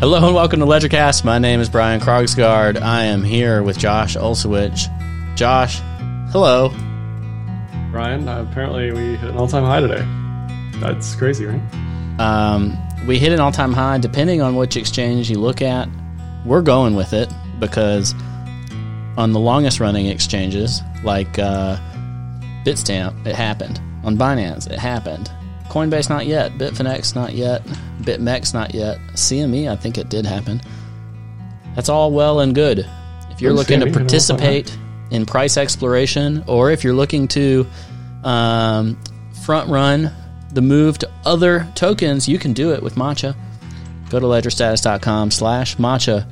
Hello and welcome to Ledgercast. My name is Brian Krogsgard. I am here with Josh Olszewicz. Josh, hello. Brian, uh, apparently we hit an all-time high today. That's crazy, right? Um, we hit an all-time high. Depending on which exchange you look at, we're going with it because on the longest-running exchanges, like uh, Bitstamp, it happened. On Binance, it happened. Coinbase, not yet. Bitfinex, not yet. BitMEX, not yet. CME, I think it did happen. That's all well and good. If you're looking to participate in price exploration, or if you're looking to um, front run the move to other tokens, you can do it with Matcha. Go to ledgerstatus.com slash Matcha.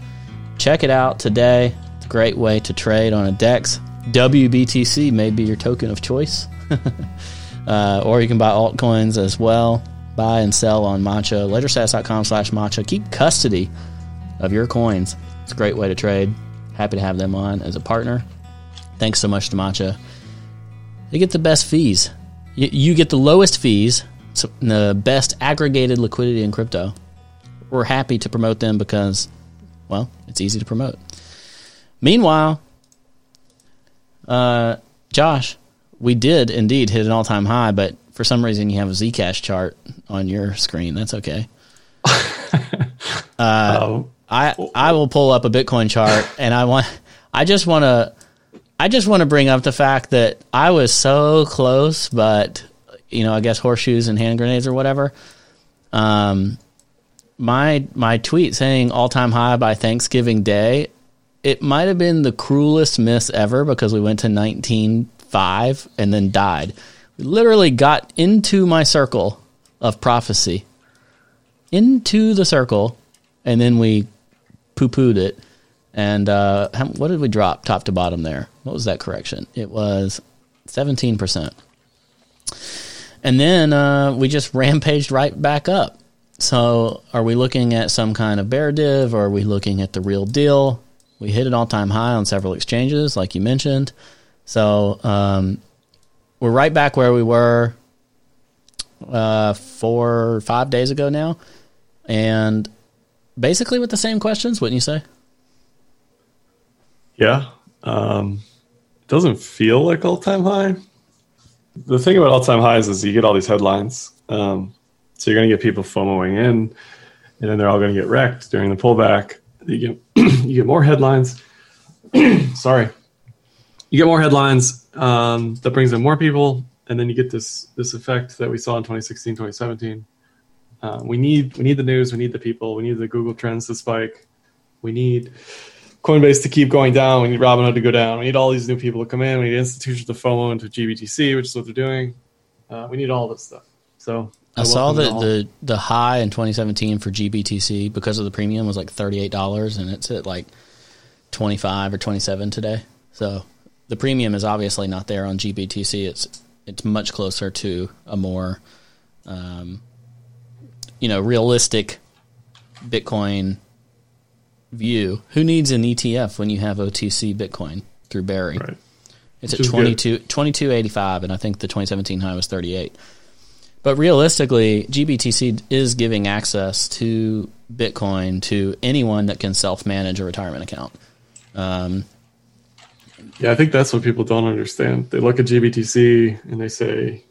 Check it out today. It's a great way to trade on a DEX. WBTC may be your token of choice. uh, or you can buy altcoins as well. Buy and sell on Matcha. Ledgerstatus.com slash Matcha. Keep custody of your coins. It's a great way to trade. Happy to have them on as a partner. Thanks so much to Matcha. They get the best fees. You, you get the lowest fees, the best aggregated liquidity in crypto. We're happy to promote them because, well, it's easy to promote. Meanwhile, uh, Josh, we did indeed hit an all time high, but for some reason you have a Zcash chart on your screen. That's okay. uh, oh. I I will pull up a Bitcoin chart, and I want I just want to I just want to bring up the fact that I was so close, but you know I guess horseshoes and hand grenades or whatever. Um, my my tweet saying all time high by Thanksgiving Day, it might have been the cruelest miss ever because we went to nineteen five and then died. We literally got into my circle of prophecy, into the circle, and then we poo pooed it. And uh, what did we drop top to bottom there? What was that correction? It was 17%. And then uh, we just rampaged right back up. So are we looking at some kind of bear div or are we looking at the real deal? We hit an all time high on several exchanges, like you mentioned. So um, we're right back where we were uh, four or five days ago now. And basically with the same questions, wouldn't you say? Yeah. Um, it doesn't feel like all time high. The thing about all time highs is you get all these headlines. Um, so you're going to get people FOMOing in, and then they're all going to get wrecked during the pullback. You get you get more headlines. Sorry, you get more headlines um, that brings in more people, and then you get this this effect that we saw in 2016, 2017. Uh, we need we need the news, we need the people, we need the Google Trends to spike, we need Coinbase to keep going down, we need Robinhood to go down, we need all these new people to come in, we need institutions to FOMO into GBTC, which is what they're doing. Uh, we need all this stuff. So I, I saw that the the high in 2017 for GBTC because of the premium was like thirty eight dollars, and it's at like twenty five or twenty seven today. So the premium is obviously not there on GBTC. It's it's much closer to a more, um, you know, realistic Bitcoin view. Who needs an ETF when you have OTC Bitcoin through Barry? Right. It's Which at 22, 2285, and I think the 2017 high was 38. But realistically, GBTC is giving access to Bitcoin to anyone that can self manage a retirement account. Um, yeah, I think that's what people don't understand. They look at GBTC and they say,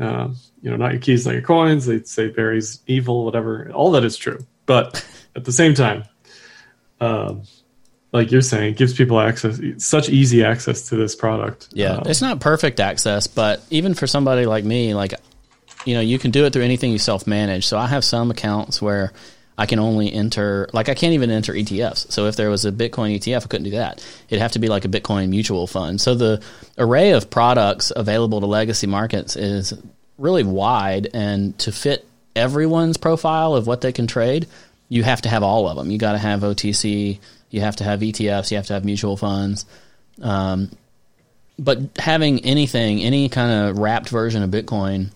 um, you know, not your keys, not your coins. They say Barry's evil, whatever. All that is true. But at the same time, um, like you're saying, it gives people access, such easy access to this product. Yeah, um, it's not perfect access, but even for somebody like me, like, you know, you can do it through anything you self manage. So I have some accounts where I can only enter, like, I can't even enter ETFs. So if there was a Bitcoin ETF, I couldn't do that. It'd have to be like a Bitcoin mutual fund. So the array of products available to legacy markets is really wide. And to fit everyone's profile of what they can trade, you have to have all of them. You got to have OTC, you have to have ETFs, you have to have mutual funds. Um, but having anything, any kind of wrapped version of Bitcoin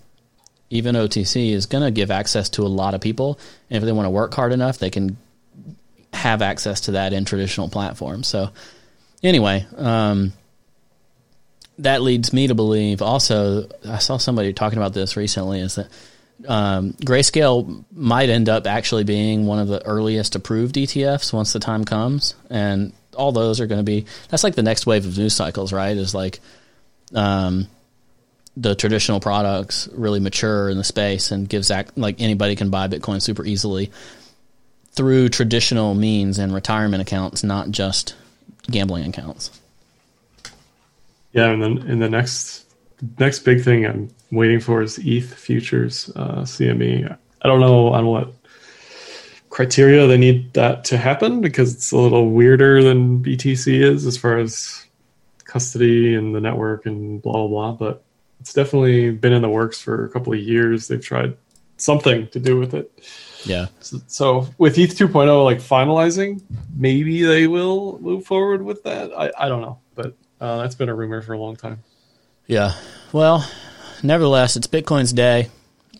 even OTC is going to give access to a lot of people. And if they want to work hard enough, they can have access to that in traditional platforms. So, anyway, um, that leads me to believe also, I saw somebody talking about this recently, is that um, Grayscale might end up actually being one of the earliest approved ETFs once the time comes, and all those are going to be. That's like the next wave of news cycles, right? Is like, um, the traditional products really mature in the space and gives act, like anybody can buy Bitcoin super easily through traditional means and retirement accounts, not just gambling accounts. Yeah, and then in the next next big thing I'm waiting for is ETH futures uh, CME. I don't know on what criteria they need that to happen because it's a little weirder than BTC is as far as custody and the network and blah blah blah. But it's definitely been in the works for a couple of years. They've tried something to do with it. Yeah. So, so with ETH 2.0 like finalizing, maybe they will move forward with that. I, I don't know, but uh, that's been a rumor for a long time. Yeah. Well, nevertheless, it's Bitcoin's day.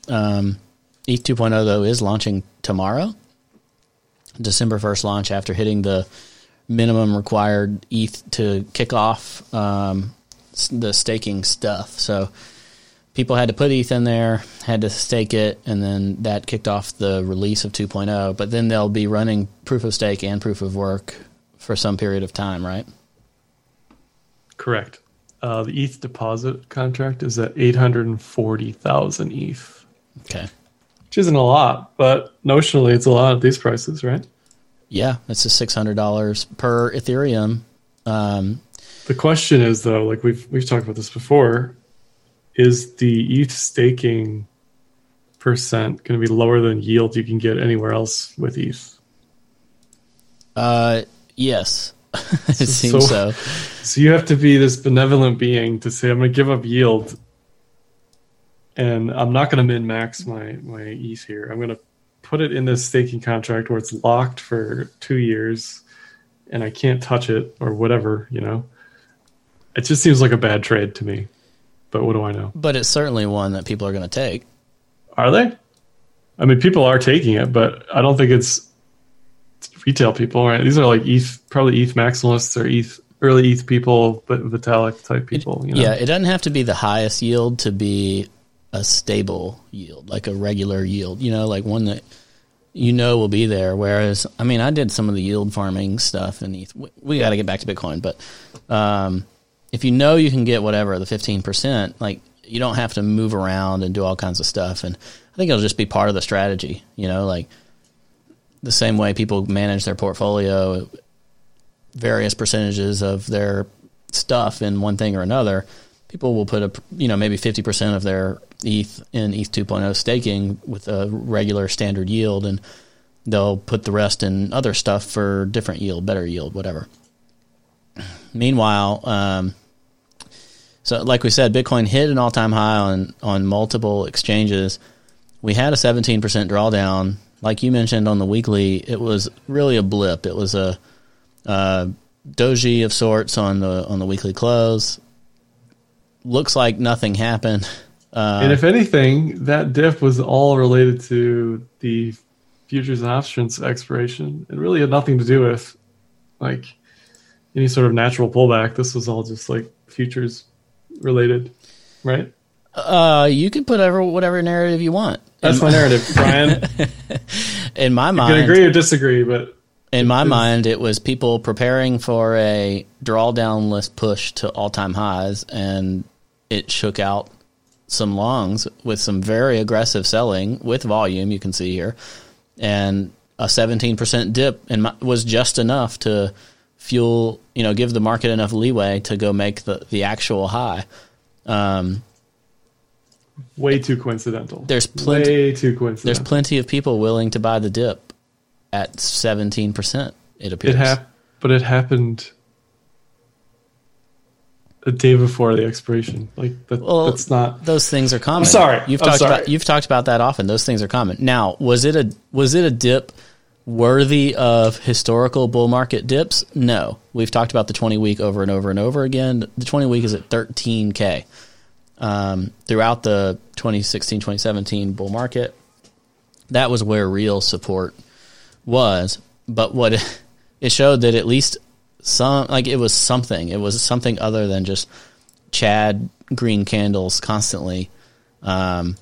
Um, ETH 2.0 though is launching tomorrow. December 1st launch after hitting the minimum required ETH to kick off um, the staking stuff. So people had to put ETH in there, had to stake it, and then that kicked off the release of 2.0. But then they'll be running proof of stake and proof of work for some period of time, right? Correct. Uh, the ETH deposit contract is at 840,000 ETH. Okay. Which isn't a lot, but notionally it's a lot at these prices, right? Yeah, it's a $600 per Ethereum. Um, the question is though, like we've we've talked about this before, is the ETH staking percent going to be lower than yield you can get anywhere else with ETH? Uh, yes, it seems so, so. So you have to be this benevolent being to say, I'm going to give up yield, and I'm not going to min max my my ETH here. I'm going to put it in this staking contract where it's locked for two years, and I can't touch it or whatever, you know. It just seems like a bad trade to me. But what do I know? But it's certainly one that people are going to take. Are they? I mean, people are taking it, but I don't think it's retail people, right? These are like ETH, probably ETH maximalists or ETH early ETH people, but Vitalik type people. It, you know? Yeah, it doesn't have to be the highest yield to be a stable yield, like a regular yield. You know, like one that you know will be there. Whereas, I mean, I did some of the yield farming stuff in ETH. We, we got to get back to Bitcoin, but um, if you know you can get whatever the fifteen percent, like you don't have to move around and do all kinds of stuff. And I think it'll just be part of the strategy. You know, like the same way people manage their portfolio, various percentages of their stuff in one thing or another. People will put a you know maybe fifty percent of their ETH in ETH 2.0 staking with a regular standard yield, and they'll put the rest in other stuff for different yield, better yield, whatever. Meanwhile, um, so like we said, Bitcoin hit an all time high on on multiple exchanges. We had a 17% drawdown. Like you mentioned on the weekly, it was really a blip. It was a, doji of sorts on the on the weekly close. Looks like nothing happened. Uh, and if anything, that dip was all related to the futures and options expiration. It really had nothing to do with like any sort of natural pullback. This was all just like futures related, right? Uh, you can put whatever whatever narrative you want. That's my narrative, Brian. in my mind, you can agree or disagree, but in my mind, it was people preparing for a drawdown list push to all time highs, and it shook out some longs with some very aggressive selling with volume. You can see here, and a 17% dip and was just enough to fuel, you know, give the market enough leeway to go make the, the actual high. Um, Way too coincidental. There's plenty. Way too coincidental. There's plenty of people willing to buy the dip at 17%. It appears. It hap- but it happened a day before the expiration. Like that, well, that's not. Those things are common. I'm sorry. You've I'm talked sorry. about you've talked about that often. Those things are common. Now, was it a was it a dip worthy of historical bull market dips? No. We've talked about the 20 week over and over and over again. The 20 week is at 13k. Um, throughout the 2016 2017 bull market, that was where real support was. But what it, showed that at least some like it was something. It was something other than just Chad green candles constantly. Um,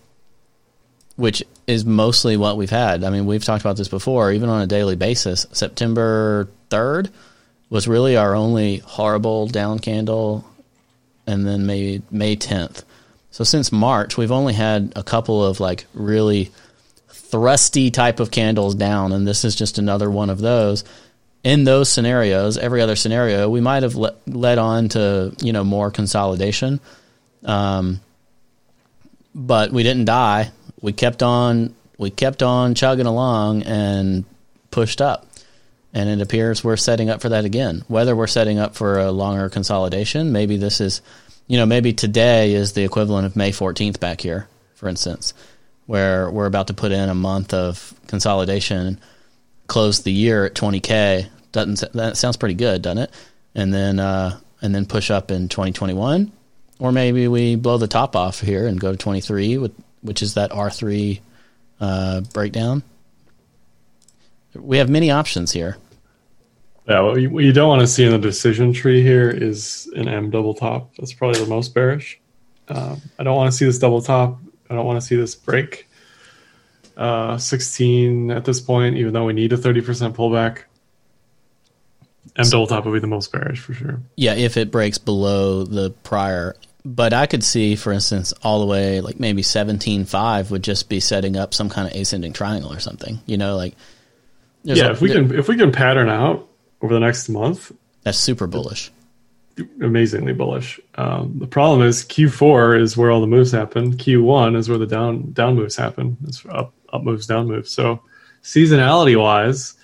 which is mostly what we've had. I mean, we've talked about this before, even on a daily basis. September 3rd was really our only horrible down candle, and then maybe May 10th. So since March, we've only had a couple of like really thrusty type of candles down, and this is just another one of those. In those scenarios, every other scenario, we might have le- led on to you know more consolidation, um, but we didn't die. We kept on we kept on chugging along and pushed up. And it appears we're setting up for that again. Whether we're setting up for a longer consolidation, maybe this is, you know, maybe today is the equivalent of May 14th back here, for instance, where we're about to put in a month of consolidation, close the year at 20k. Doesn't that sounds pretty good, doesn't it? And then uh, and then push up in 2021, or maybe we blow the top off here and go to 23, with, which is that R3 uh, breakdown. We have many options here. Yeah, what you, what you don't want to see in the decision tree here is an M double top. That's probably the most bearish. Um, I don't want to see this double top. I don't want to see this break. Uh, 16 at this point, even though we need a 30% pullback. M double top would be the most bearish for sure. Yeah, if it breaks below the prior. But I could see, for instance, all the way like maybe 17.5 would just be setting up some kind of ascending triangle or something. You know, like yeah, a, if we can if we can pattern out over the next month, that's super bullish. Amazingly bullish. Um, the problem is Q4 is where all the moves happen. Q1 is where the down down moves happen. It's up up moves, down moves. So seasonality wise,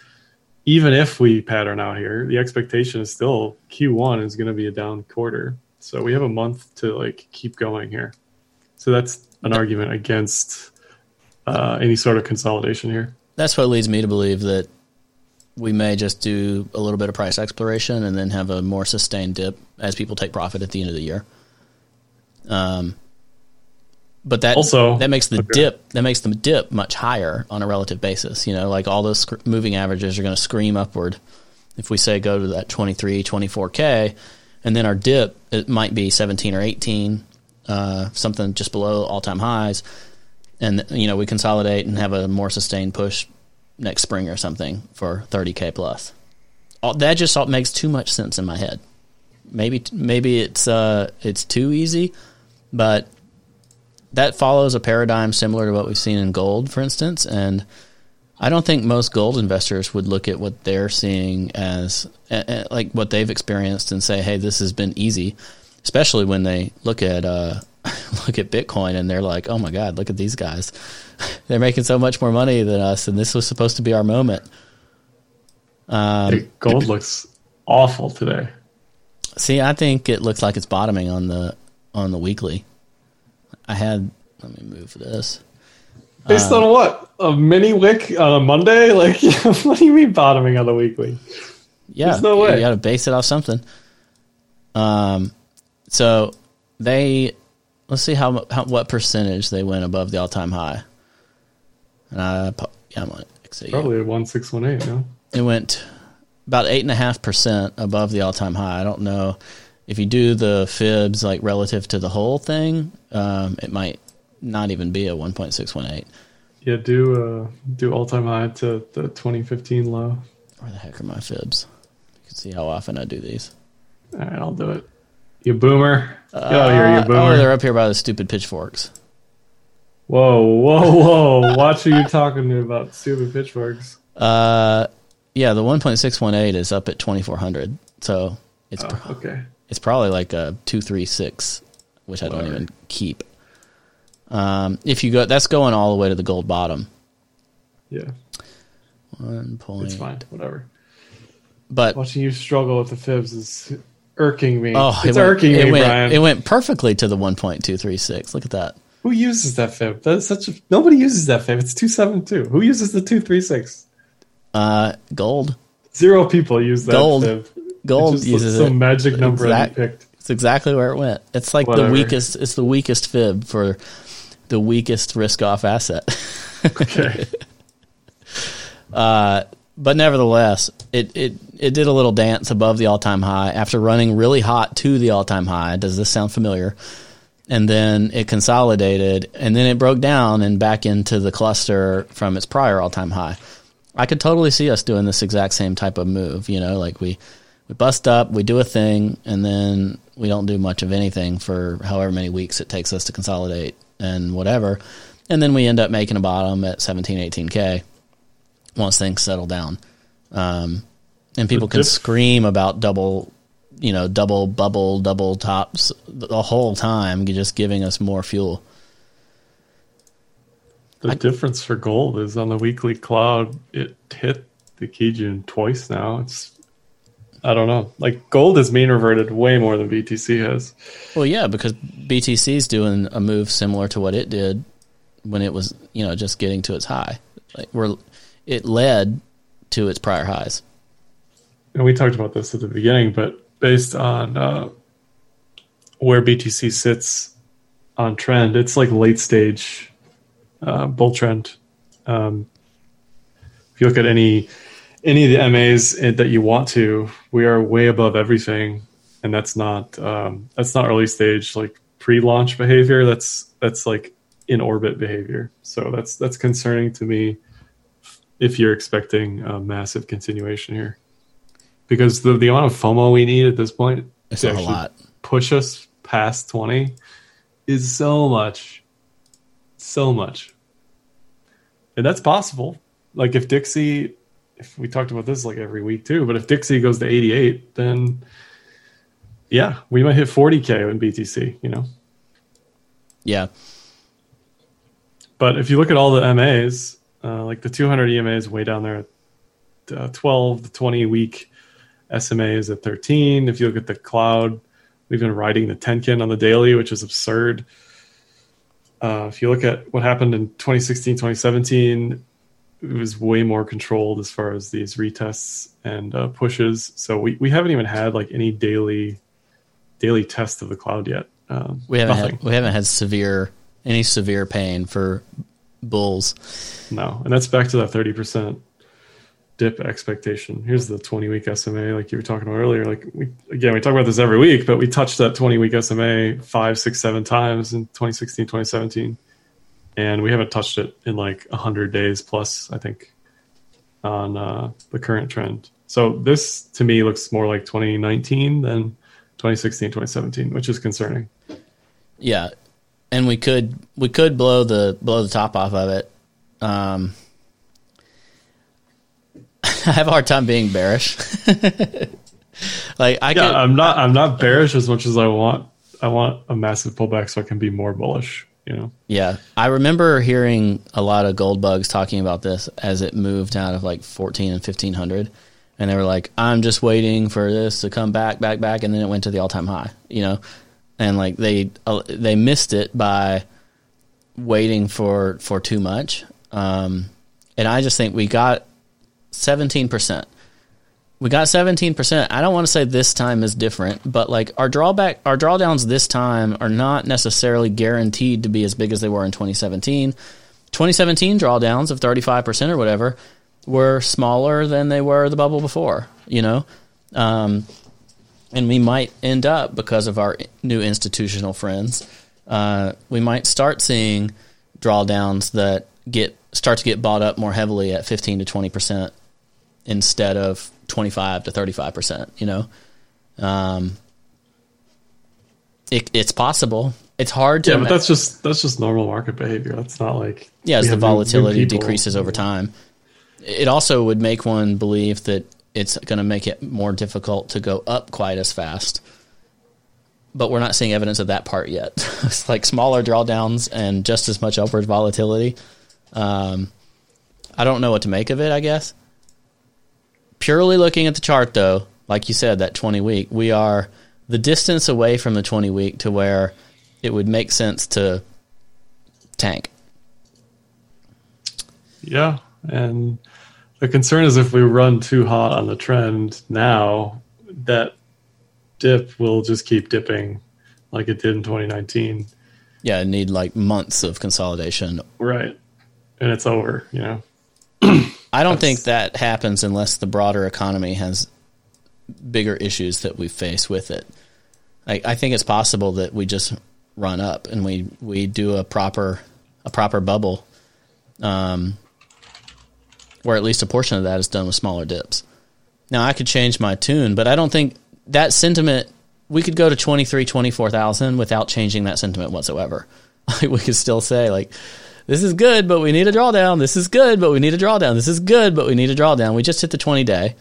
even if we pattern out here, the expectation is still Q1 is going to be a down quarter. So we have a month to like keep going here. So that's an argument against uh, any sort of consolidation here. That's what leads me to believe that we may just do a little bit of price exploration and then have a more sustained dip as people take profit at the end of the year. Um, but that also that makes the okay. dip that makes the dip much higher on a relative basis. You know, like all those sc- moving averages are going to scream upward. If we say go to that 23, 24k, and then our dip it might be 17 or 18, uh, something just below all time highs, and you know we consolidate and have a more sustained push next spring or something for 30k plus. All, that just all makes too much sense in my head. Maybe maybe it's uh, it's too easy, but that follows a paradigm similar to what we've seen in gold, for instance. And I don't think most gold investors would look at what they're seeing as uh, like what they've experienced and say, "Hey, this has been easy." Especially when they look at uh, look at Bitcoin and they're like, "Oh my God, look at these guys! they're making so much more money than us, and this was supposed to be our moment." Um, hey, gold looks awful today. See, I think it looks like it's bottoming on the on the weekly. I had. Let me move this. Based um, on what? A mini wick on a Monday? Like, what do you mean bottoming on the weekly? Yeah, There's no way. You got to base it off something. Um, so they let's see how, how what percentage they went above the all time high. And I yeah, I'm on XAU. Probably one six one eight. No, it went about eight and a half percent above the all time high. I don't know if you do the fibs like relative to the whole thing, um, it might not even be a 1.618. Yeah, do uh, do all time high to the 2015 low. Where the heck are my fibs? You can see how often I do these. All right, I'll do it. You boomer. Get uh, out here, you boomer. Oh, they're up here by the stupid pitchforks. Whoa, whoa, whoa! Watch who you're talking to about stupid pitchforks. Uh, yeah, the 1.618 is up at 2400. So it's oh, okay. It's probably like a two three six, which Whatever. I don't even keep. Um, if you go, that's going all the way to the gold bottom. Yeah. One point. It's fine. Whatever. But watching you struggle with the fibs is irking me. Oh, it's it went, irking it me, went, Brian. It went perfectly to the one point two three six. Look at that. Who uses that fib? That's such a nobody uses that fib. It's two seven two. Who uses the two three six? Uh, gold. Zero people use that gold. fib. Gold it's uses some it. magic number exact, picked. It's exactly where it went. It's like Whatever. the weakest. It's the weakest fib for the weakest risk-off asset. okay. Uh, but nevertheless, it, it it did a little dance above the all-time high after running really hot to the all-time high. Does this sound familiar? and then it consolidated, and then it broke down and back into the cluster from its prior all time high. I could totally see us doing this exact same type of move. You know, like we we bust up, we do a thing, and then we don't do much of anything for however many weeks it takes us to consolidate and whatever, and then we end up making a bottom at 17, 18k once things settle down. Um, and people can scream about double, you know, double bubble, double tops the whole time, just giving us more fuel. The I, difference for gold is on the weekly cloud, it hit the Kijun twice now. It's, I don't know. Like gold has mean reverted way more than BTC has. Well, yeah, because BTC is doing a move similar to what it did when it was, you know, just getting to its high. Like we're, it led to its prior highs. And we talked about this at the beginning, but based on uh, where BTC sits on trend, it's like late stage uh, bull trend. Um, if you look at any any of the MAs that you want to, we are way above everything, and that's not um, that's not early stage like pre-launch behavior. That's that's like in orbit behavior. So that's that's concerning to me if you're expecting a massive continuation here, because the the amount of FOMO we need at this point it's to a lot push us past twenty is so much, so much, and that's possible. Like if Dixie, if we talked about this like every week too, but if Dixie goes to eighty eight, then yeah, we might hit forty k in BTC. You know. Yeah. But if you look at all the MAs, uh, like the 200 EMA is way down there at uh, 12, the 20 week SMA is at 13. If you look at the cloud, we've been riding the Tenkan on the daily, which is absurd. Uh, if you look at what happened in 2016, 2017, it was way more controlled as far as these retests and uh, pushes. So we, we haven't even had like any daily daily test of the cloud yet. Um, we haven't had, we haven't had severe any severe pain for bulls. No, and that's back to that thirty percent dip expectation. Here's the twenty week SMA, like you were talking about earlier. Like we again, we talk about this every week, but we touched that twenty week SMA five, six, seven times in 2016, 2017, and we haven't touched it in like hundred days plus. I think on uh, the current trend. So this to me looks more like 2019 than 2016, 2017, which is concerning. Yeah, and we could we could blow the blow the top off of it. Um, I have a hard time being bearish. like I, yeah, could, I'm not I'm not bearish as much as I want. I want a massive pullback so I can be more bullish. You know. Yeah, I remember hearing a lot of gold bugs talking about this as it moved out of like 14 and 1500 and they were like, "I'm just waiting for this to come back, back, back," and then it went to the all-time high. You know, and like they uh, they missed it by waiting for for too much. Um, and I just think we got seventeen percent. We got seventeen percent. I don't want to say this time is different, but like our drawback, our drawdowns this time are not necessarily guaranteed to be as big as they were in 2017. 2017 drawdowns of 35% or whatever were smaller than they were the bubble before, you know? Um, and we might end up because of our new institutional friends. Uh, we might start seeing drawdowns that get start to get bought up more heavily at 15 to 20 percent instead of 25 to 35 percent. You know, um, it, it's possible. It's hard to. Yeah, but that's just that's just normal market behavior. That's not like yeah, as the volatility decreases over time. It also would make one believe that it's going to make it more difficult to go up quite as fast. But we're not seeing evidence of that part yet. it's like smaller drawdowns and just as much upward volatility. Um, I don't know what to make of it, I guess. Purely looking at the chart, though, like you said, that 20 week, we are the distance away from the 20 week to where it would make sense to tank. Yeah. And the concern is if we run too hot on the trend now, that dip will just keep dipping like it did in 2019. Yeah, need like months of consolidation. Right. And it's over, you know. I don't think that happens unless the broader economy has bigger issues that we face with it. I, I think it's possible that we just run up and we we do a proper a proper bubble, um, where at least a portion of that is done with smaller dips. Now I could change my tune, but I don't think that sentiment. We could go to 23, 24,000 without changing that sentiment whatsoever. Like we could still say like, this is good, but we need a drawdown. This is good, but we need a drawdown. This is good, but we need a drawdown. We just hit the 20 day.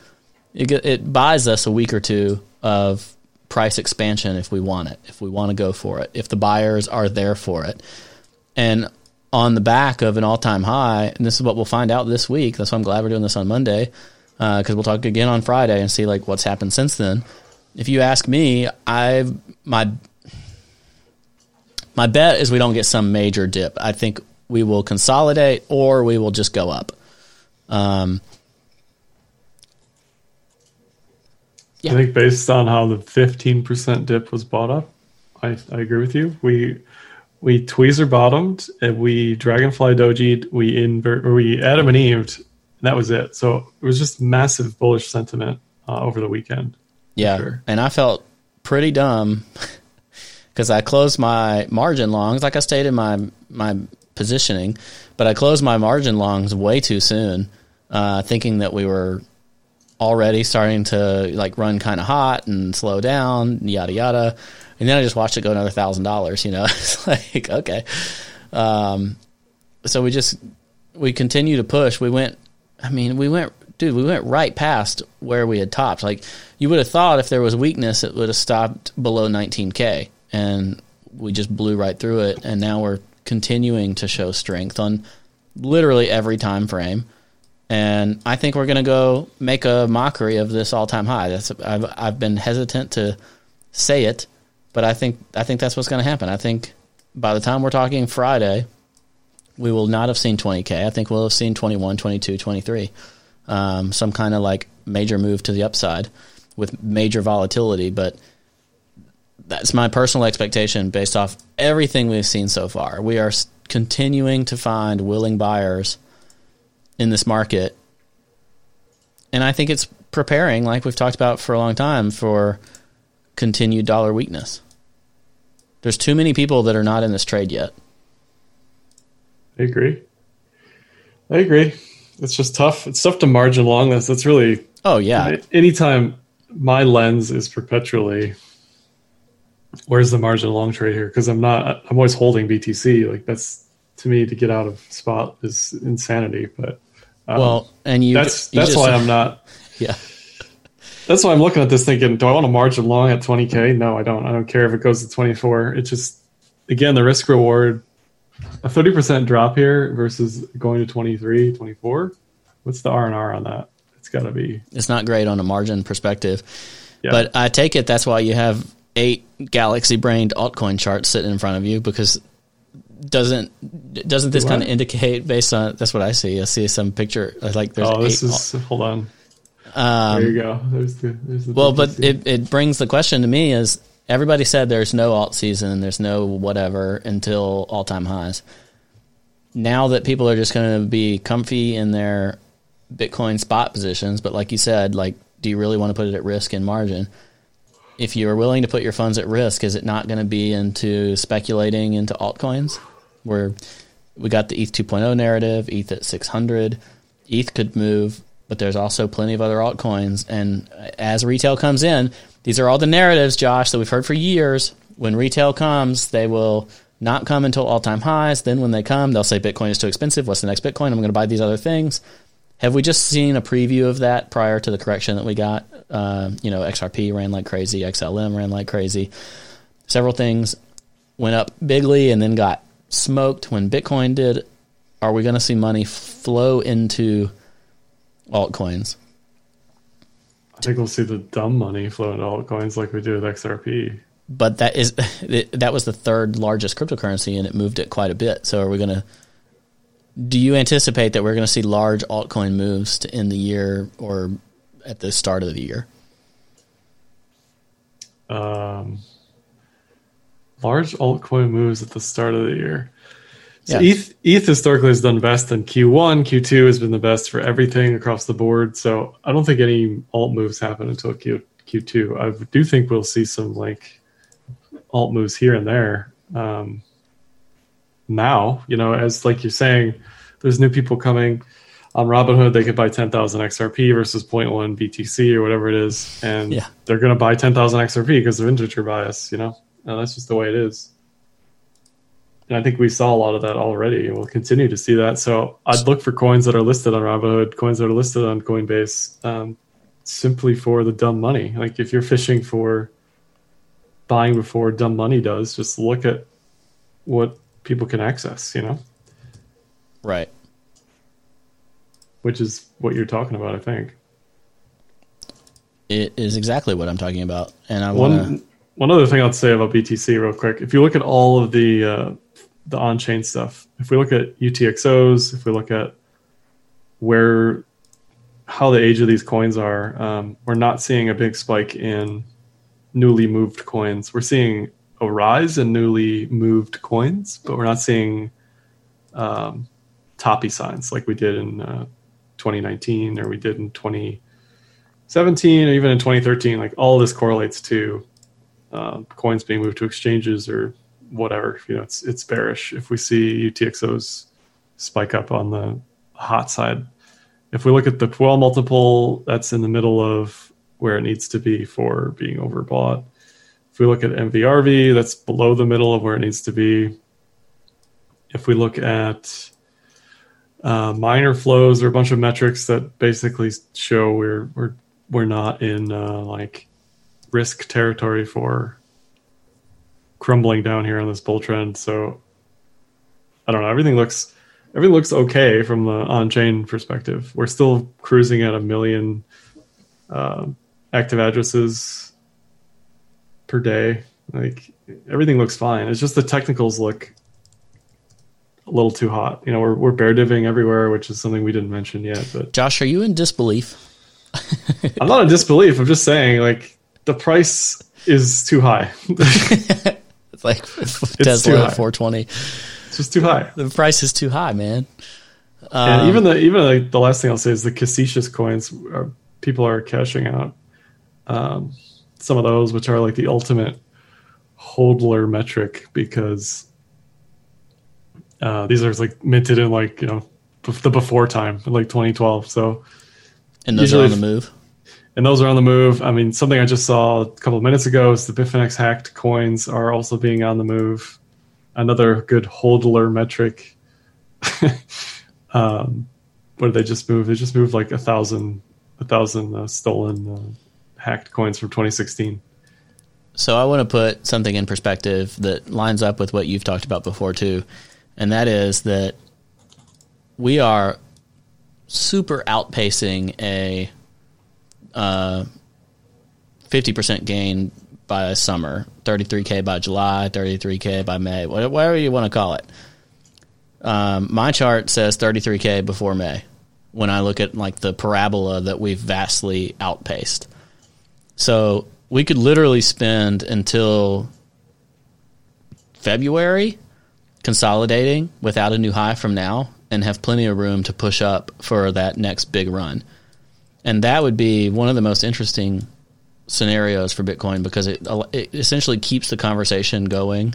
It, it buys us a week or two of price expansion if we want it, if we want to go for it, if the buyers are there for it. And on the back of an all time high, and this is what we'll find out this week. That's why I'm glad we're doing this on Monday, because uh, we'll talk again on Friday and see like what's happened since then. If you ask me, I've my my bet is we don't get some major dip. I think we will consolidate or we will just go up. Um, yeah. I think based on how the 15% dip was bought up, I, I agree with you. We we tweezer bottomed and we dragonfly dojied, we invert or we Adam and Eve, and that was it. So it was just massive bullish sentiment uh, over the weekend. Yeah, sure. and I felt pretty dumb because I closed my margin longs, like I stated my my positioning, but I closed my margin longs way too soon, uh, thinking that we were already starting to like run kind of hot and slow down, yada yada. And then I just watched it go another thousand dollars. You know, it's like okay. Um, so we just we continue to push. We went. I mean, we went, dude. We went right past where we had topped. Like you would have thought, if there was weakness, it would have stopped below 19k, and we just blew right through it. And now we're continuing to show strength on literally every time frame. And I think we're going to go make a mockery of this all-time high. That's I've I've been hesitant to say it, but I think I think that's what's going to happen. I think by the time we're talking Friday, we will not have seen 20k. I think we'll have seen 21, 22, 23. Um, some kind of like major move to the upside with major volatility, but that's my personal expectation based off everything we've seen so far. We are continuing to find willing buyers in this market. And I think it's preparing, like we've talked about for a long time, for continued dollar weakness. There's too many people that are not in this trade yet. I agree. I agree. It's just tough. It's tough to margin long this. That's really. Oh, yeah. Anytime my lens is perpetually where's the margin long trade here? Because I'm not. I'm always holding BTC. Like that's to me to get out of spot is insanity. But um, well, and you that's you that's just, why I'm not. Yeah. That's why I'm looking at this thinking, do I want to margin long at 20k? No, I don't. I don't care if it goes to 24. It's just again the risk reward. A 30% drop here versus going to 23, 24. What's the R and R on that? It's got to be. It's not great on a margin perspective. Yeah. But I take it that's why you have eight galaxy brained altcoin charts sitting in front of you because doesn't doesn't this kind of indicate based on that's what I see. I see some picture like there's oh this is alt- hold on. Um, there you go. There's the, there's the well, but it, it brings the question to me is everybody said there's no alt season, there's no whatever until all time highs. Now that people are just going to be comfy in their Bitcoin spot positions, but like you said, like, do you really want to put it at risk in margin? If you are willing to put your funds at risk, is it not going to be into speculating into altcoins? Where we got the ETH 2.0 narrative, ETH at 600, ETH could move, but there's also plenty of other altcoins. And as retail comes in, these are all the narratives, Josh, that we've heard for years. When retail comes, they will not come until all time highs. Then when they come, they'll say Bitcoin is too expensive. What's the next Bitcoin? I'm going to buy these other things. Have we just seen a preview of that prior to the correction that we got? Uh, you know, XRP ran like crazy, XLM ran like crazy. Several things went up bigly and then got smoked when Bitcoin did. Are we going to see money flow into altcoins? I think we'll see the dumb money flow into altcoins like we do with XRP. But that is that was the third largest cryptocurrency and it moved it quite a bit. So are we going to do you anticipate that we're going to see large altcoin moves to end the year or at the start of the year? Um, large altcoin moves at the start of the year. So yeah. ETH, ETH historically has done best in Q1. Q2 has been the best for everything across the board. So I don't think any alt moves happen until Q, Q2. I do think we'll see some like alt moves here and there. um, now. You know, as like you're saying, there's new people coming on Robinhood. They could buy 10,000 XRP versus 0.1 BTC or whatever it is, and Yeah. they're going to buy 10,000 XRP because of integer bias. You know, and that's just the way it is. And I think we saw a lot of that already, and we'll continue to see that. So I'd look for coins that are listed on Robinhood, coins that are listed on Coinbase, um, simply for the dumb money. Like if you're fishing for buying before dumb money does, just look at what people can access. You know, Right. which is what you're talking about, I think. It is exactly what I'm talking about, and I want to. One one other thing I'd say about BTC real quick. If you look at all of the uh, the on chain stuff, if we look at UTXOs, if we look at where how the age of these coins are, um, we're not seeing a big spike in newly moved coins. We're seeing a rise in newly moved coins, but we're not seeing um, toppy signs like we did in uh, 2019 or we did in 2017 or even in 2013. Like all this correlates to uh, coins being moved to exchanges or whatever. You know, it's it's bearish if we see UTXOs spike up on the hot side. If we look at the Puell multiple, that's in the middle of where it needs to be for being overbought. We look at MVRV, that's below the middle of where it needs to be. If we look at uh, miner flows, there are a bunch of metrics that basically show we're we're we're not in uh, like risk territory for crumbling down here on this bull trend. So I don't know. Everything looks everything looks okay from the on-chain perspective. We're still cruising at a million uh, active addresses per day. Like everything looks fine. It's just the technicals look a little too hot. You know, we're we're bear diving everywhere, which is something we didn't mention yet. But Josh, are you in disbelief? I'm not in disbelief. I'm just saying, like the price is too high. It's like too Tesla high. at 420. it's just too high. The price is too high, man. and Um, even the even like the last thing I'll say is the facetious coins. Are, people are cashing out um, some of those, which are like the ultimate hodler metric because uh, these are like minted in like you know the before time, like 2012. So and those are on the move. and those are on the move. I mean, something I just saw a couple of minutes ago is the Bitfinex hacked coins are also being on the move. Another good hodler metric. um, what did they just move? They just moved like a thousand, a thousand uh, stolen uh, hacked coins from 2016. So I want to put something in perspective that lines up with what you've talked about before too, and that is that we are super outpacing a uh, fifty percent gain by summer, thirty three k by July, thirty three k by May, whatever you want to call it. Um, my chart says thirty three k before May. When I look at like the parabola that we've vastly outpaced. So we could literally spend until February consolidating without a new high from now and have plenty of room to push up for that next big run. And that would be one of the most interesting scenarios for Bitcoin because it, it essentially keeps the conversation going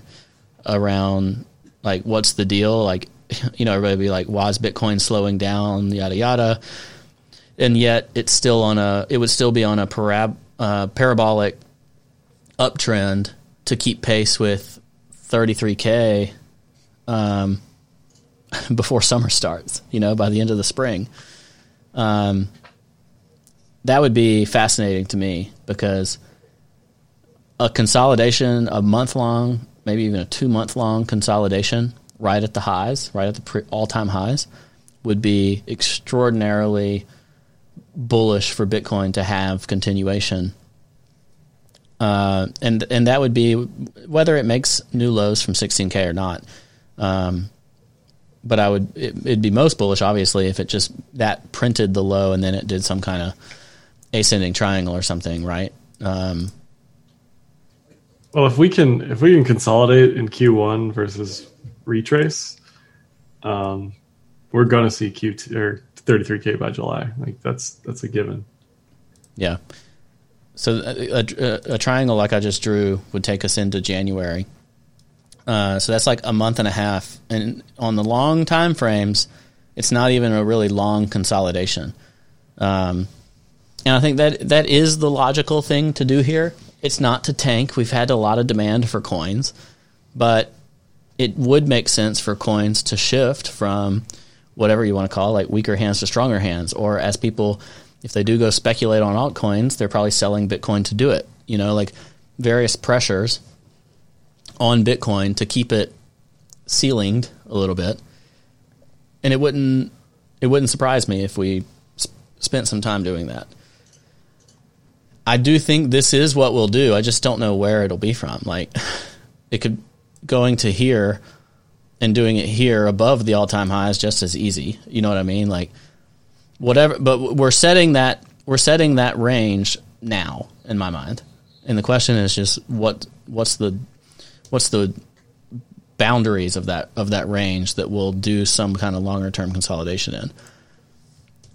around like what's the deal? Like you know everybody would be like why is bitcoin slowing down? Yada yada. And yet it's still on a it would still be on a parab, uh, parabolic uptrend to keep pace with 33k um, before summer starts you know by the end of the spring. Um, that would be fascinating to me because a consolidation a month long maybe even a two month long consolidation right at the highs right at the pre- all-time highs would be extraordinarily bullish for Bitcoin to have continuation. Uh, and and that would be whether it makes new lows from 16k or not. Um, but I would it, it'd be most bullish obviously if it just that printed the low and then it did some kind of ascending triangle or something, right? Um, Well, if we can if we can consolidate in Q1 versus retrace, um, we're gonna see Q2 or 33k by July. Like that's that's a given. Yeah. So a, a, a triangle like I just drew would take us into January. Uh, so that's like a month and a half. And on the long time frames, it's not even a really long consolidation. Um, and I think that that is the logical thing to do here. It's not to tank. We've had a lot of demand for coins, but it would make sense for coins to shift from whatever you want to call it, like weaker hands to stronger hands, or as people, if they do go speculate on altcoins, they're probably selling Bitcoin to do it. You know, like various pressures on Bitcoin to keep it ceilinged a little bit, and it wouldn't it wouldn't surprise me if we sp- spent some time doing that. I do think this is what we'll do. I just don't know where it'll be from. Like, it could going to here and doing it here above the all time high is just as easy. You know what I mean? Like, whatever. But we're setting that we're setting that range now in my mind, and the question is just what what's the what's the boundaries of that of that range that we'll do some kind of longer term consolidation in.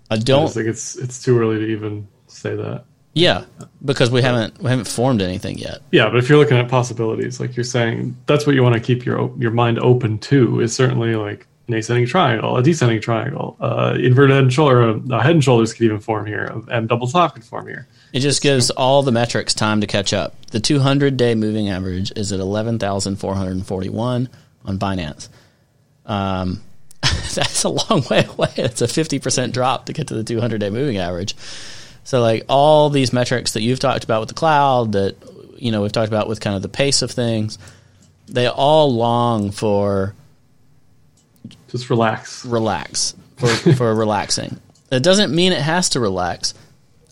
I I don't just think it's it's too early to even say that. Yeah, because we haven't we haven't formed anything yet. Yeah, but if you're looking at possibilities, like you're saying, that's what you want to keep your your mind open to. Is certainly like an ascending triangle, a descending triangle, uh, inverted head and shoulder, uh, head and shoulders could even form here, and double top could form here. It just gives all the metrics time to catch up. The 200 day moving average is at 11,441 on Binance. Um, that's a long way away. It's a 50% drop to get to the 200 day moving average. So, like all these metrics that you've talked about with the cloud, that you know we've talked about with kind of the pace of things, they all long for Just relax. relax for, for relaxing. It doesn't mean it has to relax.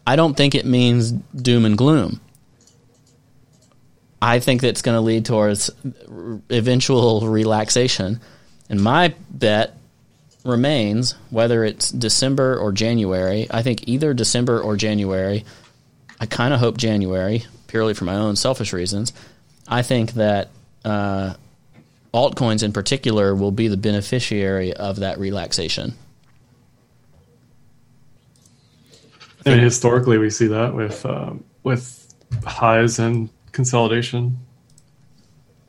I don't think it means doom and gloom. I think that's going to lead towards eventual relaxation. And my bet remains whether it's December or January. I think either December or January. I kind of hope January, purely for my own selfish reasons. I think that uh, altcoins in particular will be the beneficiary of that relaxation. I mean, historically, we see that with um, with highs and consolidation.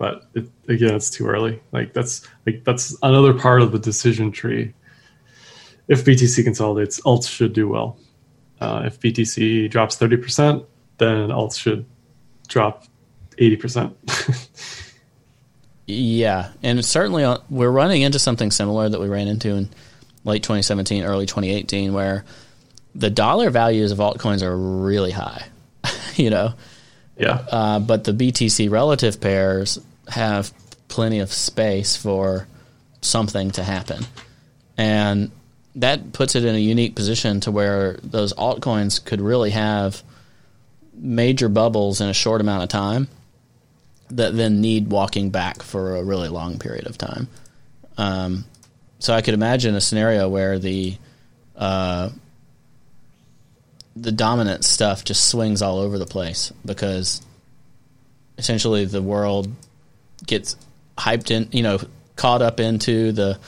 But it, again, it's too early. Like that's like that's another part of the decision tree. If BTC consolidates, alts should do well. Uh, if BTC drops thirty percent, then alts should drop eighty percent. Yeah, and certainly uh, we're running into something similar that we ran into in late 2017, early 2018, where the dollar values of altcoins are really high. you know, yeah, uh, but the BTC relative pairs have plenty of space for something to happen, and that puts it in a unique position to where those altcoins could really have major bubbles in a short amount of time that then need walking back for a really long period of time. Um, so I could imagine a scenario where the uh, the dominant stuff just swings all over the place because essentially the world gets hyped in, you know, caught up into the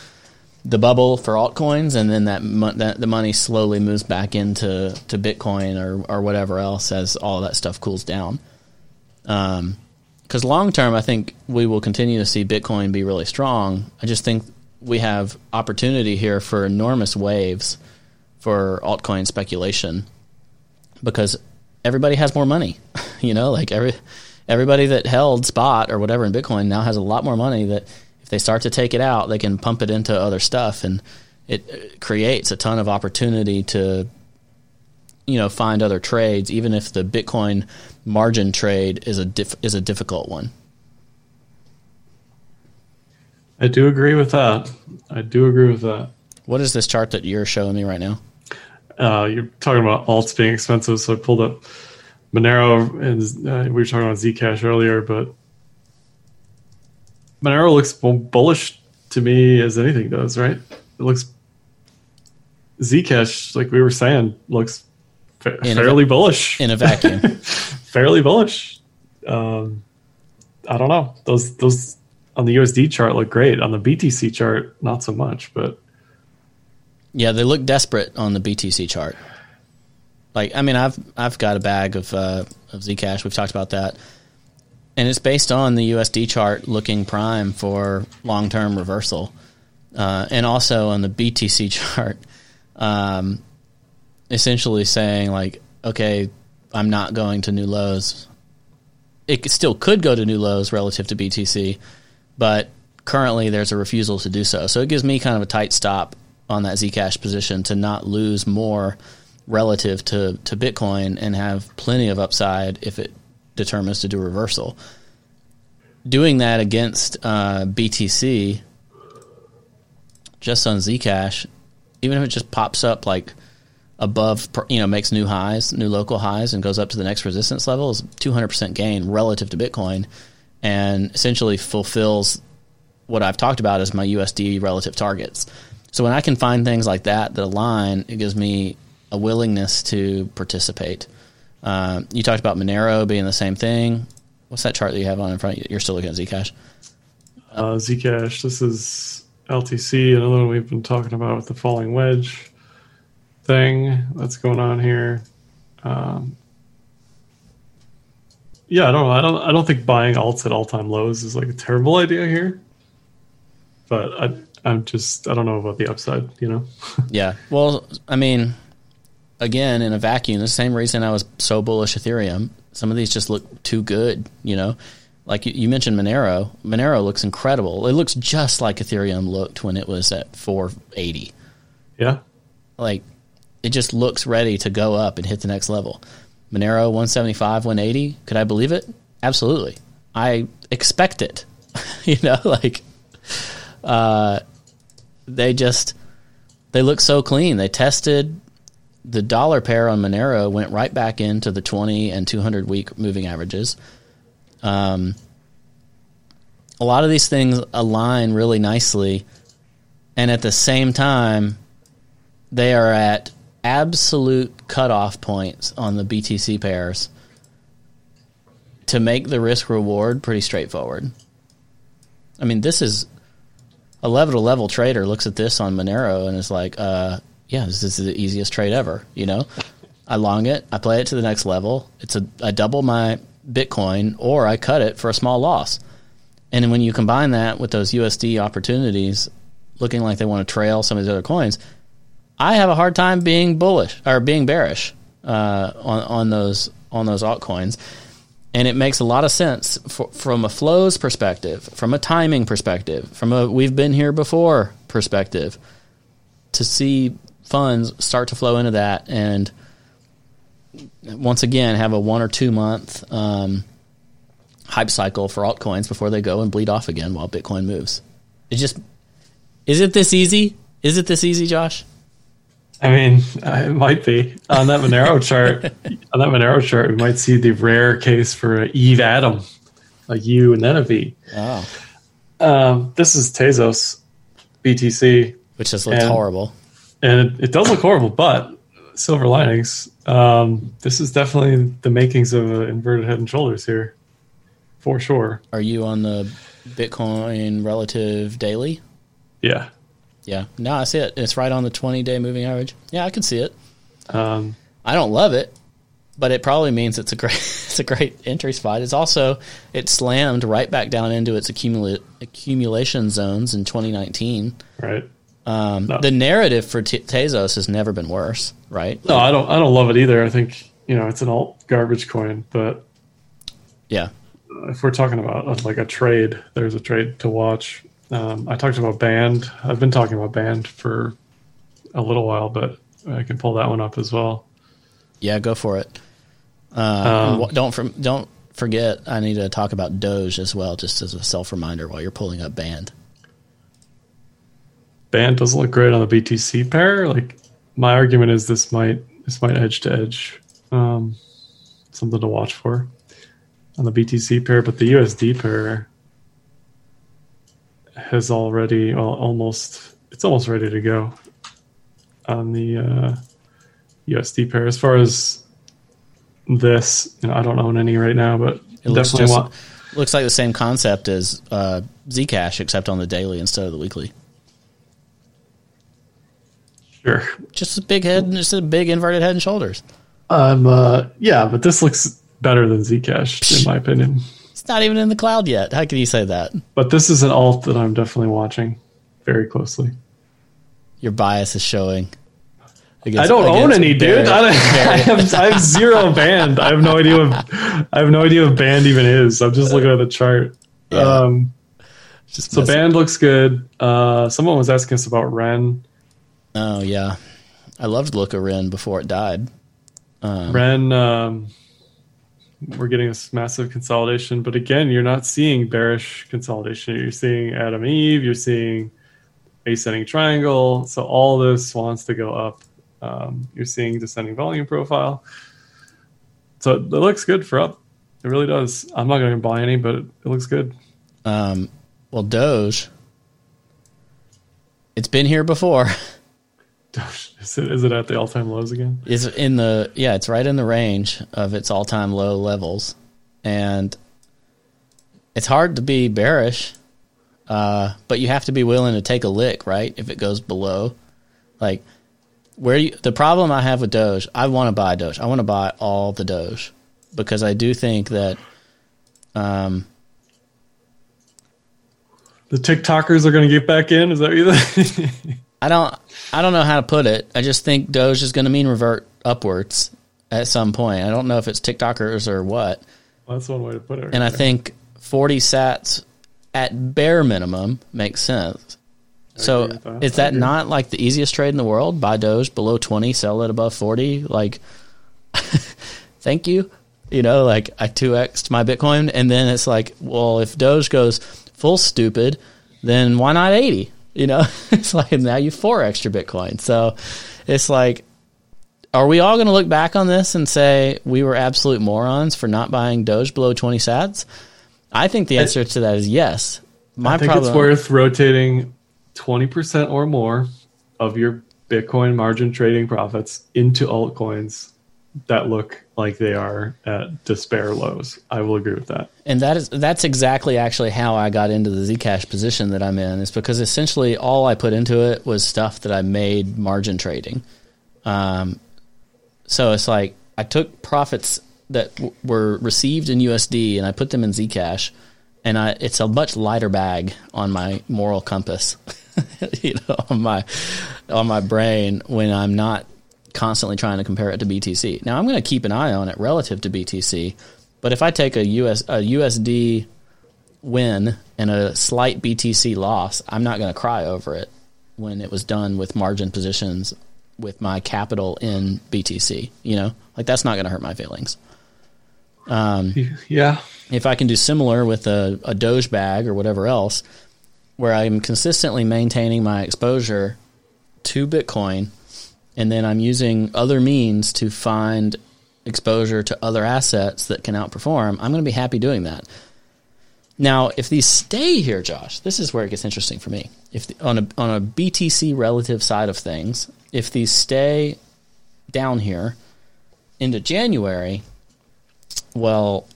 the bubble for altcoins, and then that, mo- that the money slowly moves back into to Bitcoin or or whatever else as all that stuff cools down. Um, because long term, I think we will continue to see Bitcoin be really strong. I just think we have opportunity here for enormous waves for altcoin speculation because everybody has more money. you know, like every everybody that held spot or whatever in Bitcoin now has a lot more money that if they start to take it out, they can pump it into other stuff and it uh, creates a ton of opportunity to you know find other trades even if the Bitcoin margin trade is a diff- is a difficult one. I do agree with that. I do agree with that. What is this chart that you're showing me right now? Uh, you're talking about alts being expensive, so I pulled up Monero, and uh, we were talking about Zcash earlier, but Monero looks bu- bullish to me as anything does, right? It looks Zcash, like we were saying, looks fa- a- fairly bullish, In a vacuum. fairly bullish. Um, I don't know; those those on the USD chart look great. On the BTC chart, not so much, but Yeah, they look desperate on the BTC chart. Like, I mean, I've I've got a bag of uh, of Zcash. We've talked about that. and it's based on the USD chart looking prime for long term reversal, uh, and also on the BTC chart, um, essentially saying like, okay, I'm not going to new lows. It still could go to new lows relative to BTC, but currently there's a refusal to do so. So it gives me kind of a tight stop on that Zcash position to not lose more relative to, to Bitcoin and have plenty of upside if it determines to do reversal. Doing that against uh, BTC, just on Zcash, even if it just pops up like above, you know, makes new highs, new local highs, and goes up to the next resistance level, is 200% gain relative to Bitcoin, and essentially fulfills what I've talked about as my USD relative targets. So when I can find things like that that align, it gives me a willingness to participate. Uh, you talked about Monero being the same thing. What's that chart that you have on in front of you? You're still looking at Zcash. Uh, Zcash. This is LTC, another one we've been talking about with the falling wedge thing that's going on here. Um, yeah, I don't know. I don't. I don't think buying alts at all time lows is like a terrible idea here. But I, I'm just. I don't know about the upside. You know. yeah. Well, I mean, again, in a vacuum, the same reason I was so bullish Ethereum. Some of these just look too good. You know, like you, you mentioned Monero. Monero looks incredible. It looks just like Ethereum looked when it was at 480. Yeah. Like it just looks ready to go up and hit the next level. Monero 175, 180. Could I believe it? Absolutely. I expect it. you know, like uh, they just they look so clean. They tested the dollar pair on Monero went right back into the 20 and 200 week moving averages. Um, a lot of these things align really nicely, and at the same time, they are at absolute cutoff points on the BTC pairs to make the risk reward pretty straightforward. I mean, this is a level to level trader looks at this on Monero and is like, uh, yeah, this is the easiest trade ever. You know, I long it, I play it to the next level. It's a I double my Bitcoin or I cut it for a small loss. And when you combine that with those USD opportunities looking like they want to trail some of these other coins, I have a hard time being bullish or being bearish uh, on on those on those altcoins, and it makes a lot of sense for, from a flows perspective, from a timing perspective, from a we've been here before perspective, to see funds start to flow into that and once again have a one or two month um, hype cycle for altcoins before they go and bleed off again while Bitcoin moves. It just is it this easy? Is it this easy, Josh? I mean, uh, it might be on that Monero chart. On that Monero chart, we might see the rare case for Eve Adam, like U and then a V. Oh, Um, this is Tezos BTC, which just looks horrible. And it, it does look horrible, but silver linings. Um, this is definitely the makings of an inverted head and shoulders here, for sure. Are you on the Bitcoin relative daily? Yeah. Yeah. No, I see it. It's right on the 20 day moving average. Yeah, I can see it. Um, I don't love it, but it probably means it's a great it's a great entry spot. It's also it slammed right back down into its accumula- accumulation zones in 2019. right. Um, No. The narrative for T- Tezos has never been worse, right? No, I don't. I don't love it either. I think you know it's an alt garbage coin, but Yeah. if we're talking about uh, like a trade, there's a trade to watch. Um, I talked about band. I've been talking about band for a little while, but I can pull that one up as well. Yeah, go for it. Uh, Um, don't for, don't forget. I need to talk about Doge as well, just as a self reminder while you're pulling up Band. Band doesn't look great on the BTC pair. Like my argument is this might this might edge to edge. Um, something to watch for on the BTC pair, but the USD pair has already well, almost it's almost ready to go on the uh, USD pair. As far as this, you know, I don't own any right now, but It looks definitely just want. looks like the same concept as uh, Zcash, except on the daily instead of the weekly. Sure, Just a big head, and just a big inverted head and shoulders. um, uh, yeah, but this looks better than Zcash in my opinion. It's not even in the cloud yet. How can you say that? But this is an alt that I'm definitely watching very closely. Your bias is showing. Against, I don't own any, dude. I, I, have, I have zero band. I have no idea what I have no idea what band even is. I'm just looking at the chart. Yeah. Um, just so band looks good. Uh, someone was asking us about Ren. Oh yeah, I loved look of Ren before it died. Um, Ren, um, we're getting this massive consolidation, but again, you're not seeing bearish consolidation. You're seeing Adam Eve. You're seeing ascending triangle. So all this wants to go up. Um, you're seeing descending volume profile. So it looks good for up. It really does. I'm not going to buy any, but it, it looks good. Um, well, Doge, it's been here before. Is it, is it at the all time lows again? Is in the yeah, it's right in the range of its all time low levels, and it's hard to be bearish, uh, but you have to be willing to take a lick, right? If it goes below, like where you, the problem I have with Doge, I want to buy Doge. I want to buy all the Doge because I do think that um, the TikTokers are going to get back in. Is that what you think? I don't. I don't know how to put it. I just think Doge is going to mean revert upwards at some point. I don't know if it's TikTokers or what. Well, that's one way to put it. Right and I think forty Sats at bare minimum makes sense. So that. is that not like the easiest trade in the world? Buy Doge below twenty, sell it above forty. Like, thank you. You know, like I two xed my Bitcoin, and then it's like, well, if Doge goes full stupid, then why not eighty? You know, it's like now you four extra Bitcoin. So it's like, are we all going to look back on this and say we were absolute morons for not buying Doge below twenty Sats? I think the answer to that is yes. My I think problem, it's worth rotating 20% or more of your Bitcoin margin trading profits into altcoins that look like they are at despair lows. I will agree with that. And that is that's exactly actually how I got into the Zcash position that I'm in. Is because essentially all I put into it was stuff that I made margin trading. Um, so it's like I took profits that w- were received in USD and I put them in Zcash, and I it's a much lighter bag on my moral compass. you know, on my on my brain when I'm not constantly trying to compare it to BTC. Now I'm going to keep an eye on it relative to BTC, but if I take a US a USD win and a slight BTC loss, I'm not going to cry over it when it was done with margin positions with my capital in BTC. You know, like that's not going to hurt my feelings. Um, yeah. If I can do similar with a, a Doge bag or whatever else, where I'm consistently maintaining my exposure to Bitcoin, and then I'm using other means to find exposure to other assets that can outperform, I'm going to be happy doing that. Now, if these stay here, Josh, this is where it gets interesting for me. If the, on a on a BTC relative side of things, if these stay down here into January, well,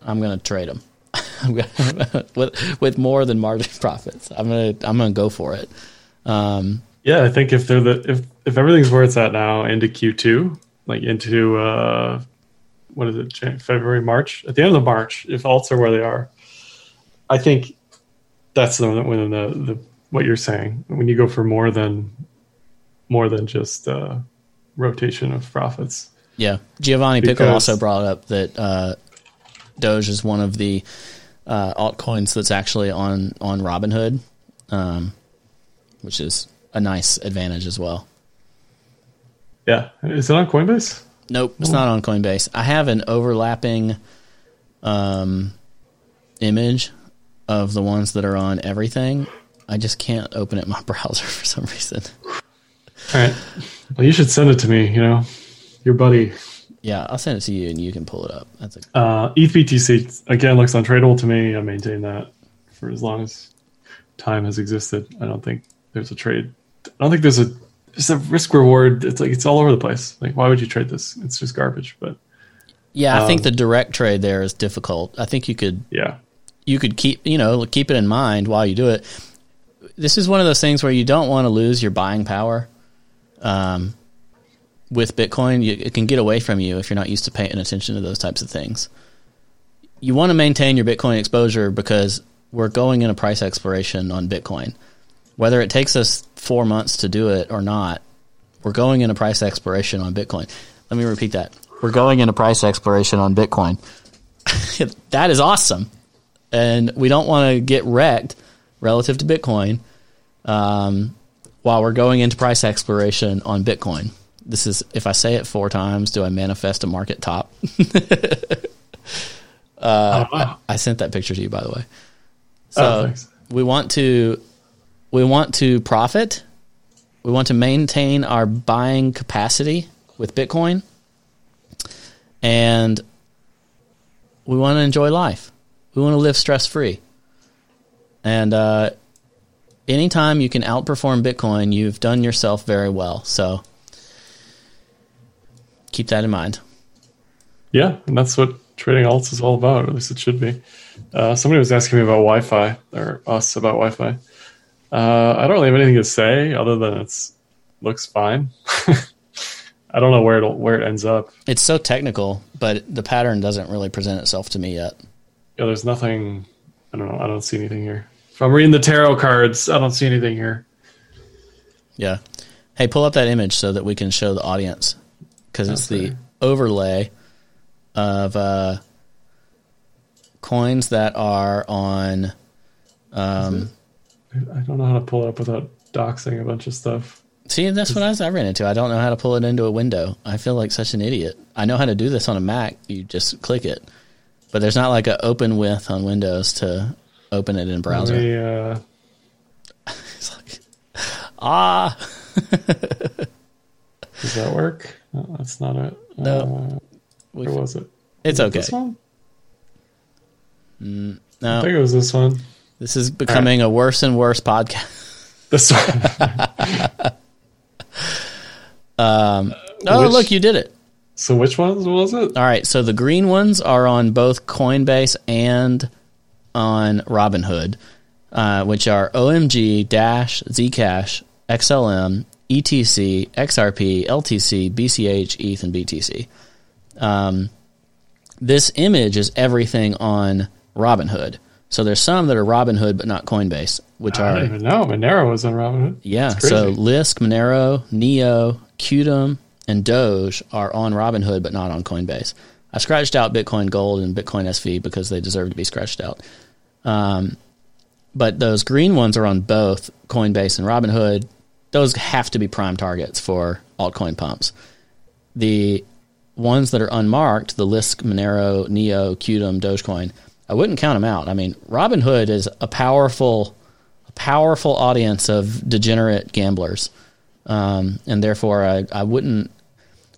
I'm going to trade them. with with more than margin profits. I'm gonna I'm gonna go for it. Um, yeah, I think if they're the if if everything's where it's at now into Q2, like into uh, what is it, February, March, at the end of March, if alts are where they are, I think that's the when the, the what you're saying when you go for more than more than just uh, rotation of profits. Yeah, Giovanni Pickle also brought up that uh, Doge is one of the uh, altcoins that's actually on on Robinhood, um, which is a nice advantage as well. Yeah, is it on Coinbase? Nope, it's not on Coinbase. I have an overlapping um, image of the ones that are on everything. I just can't open it in my browser for some reason. All right. Well, you should send it to me. You know, your buddy yeah, I'll send it to you and you can pull it up. That's a uh, ETHBTC again looks untradeable to me. I maintain that for as long as time has existed. I don't think there's a trade. I don't think there's a it's a risk reward. It's like it's all over the place. Like why would you trade this? It's just garbage. But yeah, I um, think the direct trade there is difficult. I think you could yeah you could keep you know keep it in mind while you do it. This is one of those things where you don't want to lose your buying power. Um, with Bitcoin, you, it can get away from you if you're not used to paying attention to those types of things. you want to maintain your Bitcoin exposure because we're going in a price exploration on Bitcoin. Whether it takes us four months to do it or not, we're going in a price exploration on Bitcoin. Let me repeat that. We're going in a price exploration on Bitcoin. that is awesome. And we don't want to get wrecked relative to Bitcoin um, while we're going into price exploration on Bitcoin. This is, if I say it four times, do I manifest a market top? uh, I, I, sent that picture to you, by the way. So oh, we want to we want to profit. We want to maintain our buying capacity with Bitcoin, and we want to enjoy life. We want to live stress free. And uh, anytime you can outperform Bitcoin, you've done yourself very well. So keep that in mind. Yeah, and that's what trading alts is all about. At least it should be. Uh, somebody was asking me about YFI or us about YFI. Uh, I don't really have anything to say other than it's looks fine. I don't know where it where it ends up. It's so technical, but the pattern doesn't really present itself to me yet. Yeah, there's nothing. I don't know. I don't see anything here. If I'm reading the tarot cards, I don't see anything here. Yeah. Hey, pull up that image so that we can show the audience because it's okay. the overlay of uh, coins that are on. Um, I don't know how to pull it up without doxing a bunch of stuff. See, that's what I, was, I ran into. I don't know how to pull it into a window. I feel like such an idiot. I know how to do this on a Mac. You just click it, but there's not like an open with on Windows to open it in browser. Me, uh... it's like, ah. Does that work? No, that's not it. No. Uh, where was it? It's okay. This one? Mm, no. I think it was this one. This is becoming right. a worse and worse podcast. This one. um, oh, which, look, you did it. So which ones was it? All right. So the green ones are on both Coinbase and on Robinhood, uh, which are OMG, Dash, Zcash, XLM, ETC, XRP, LTC, BCH, ETH, and BTC. Um, this image is everything on Robinhood. So there's some that are Robinhood but not Coinbase, which I are. I don't even know. Monero was on Robinhood. Yeah. So Lisk, Monero, Neo, Qtum, and Doge are on Robinhood but not on Coinbase. I scratched out Bitcoin Gold and Bitcoin SV because they deserve to be scratched out. Um, but those green ones are on both Coinbase and Robinhood. Those have to be prime targets for altcoin pumps. The ones that are unmarked, the Lisk, Monero, Neo, Qtum, Dogecoin, I wouldn't count them out. I mean, Robinhood is a powerful, a powerful audience of degenerate gamblers, um, and therefore I, I wouldn't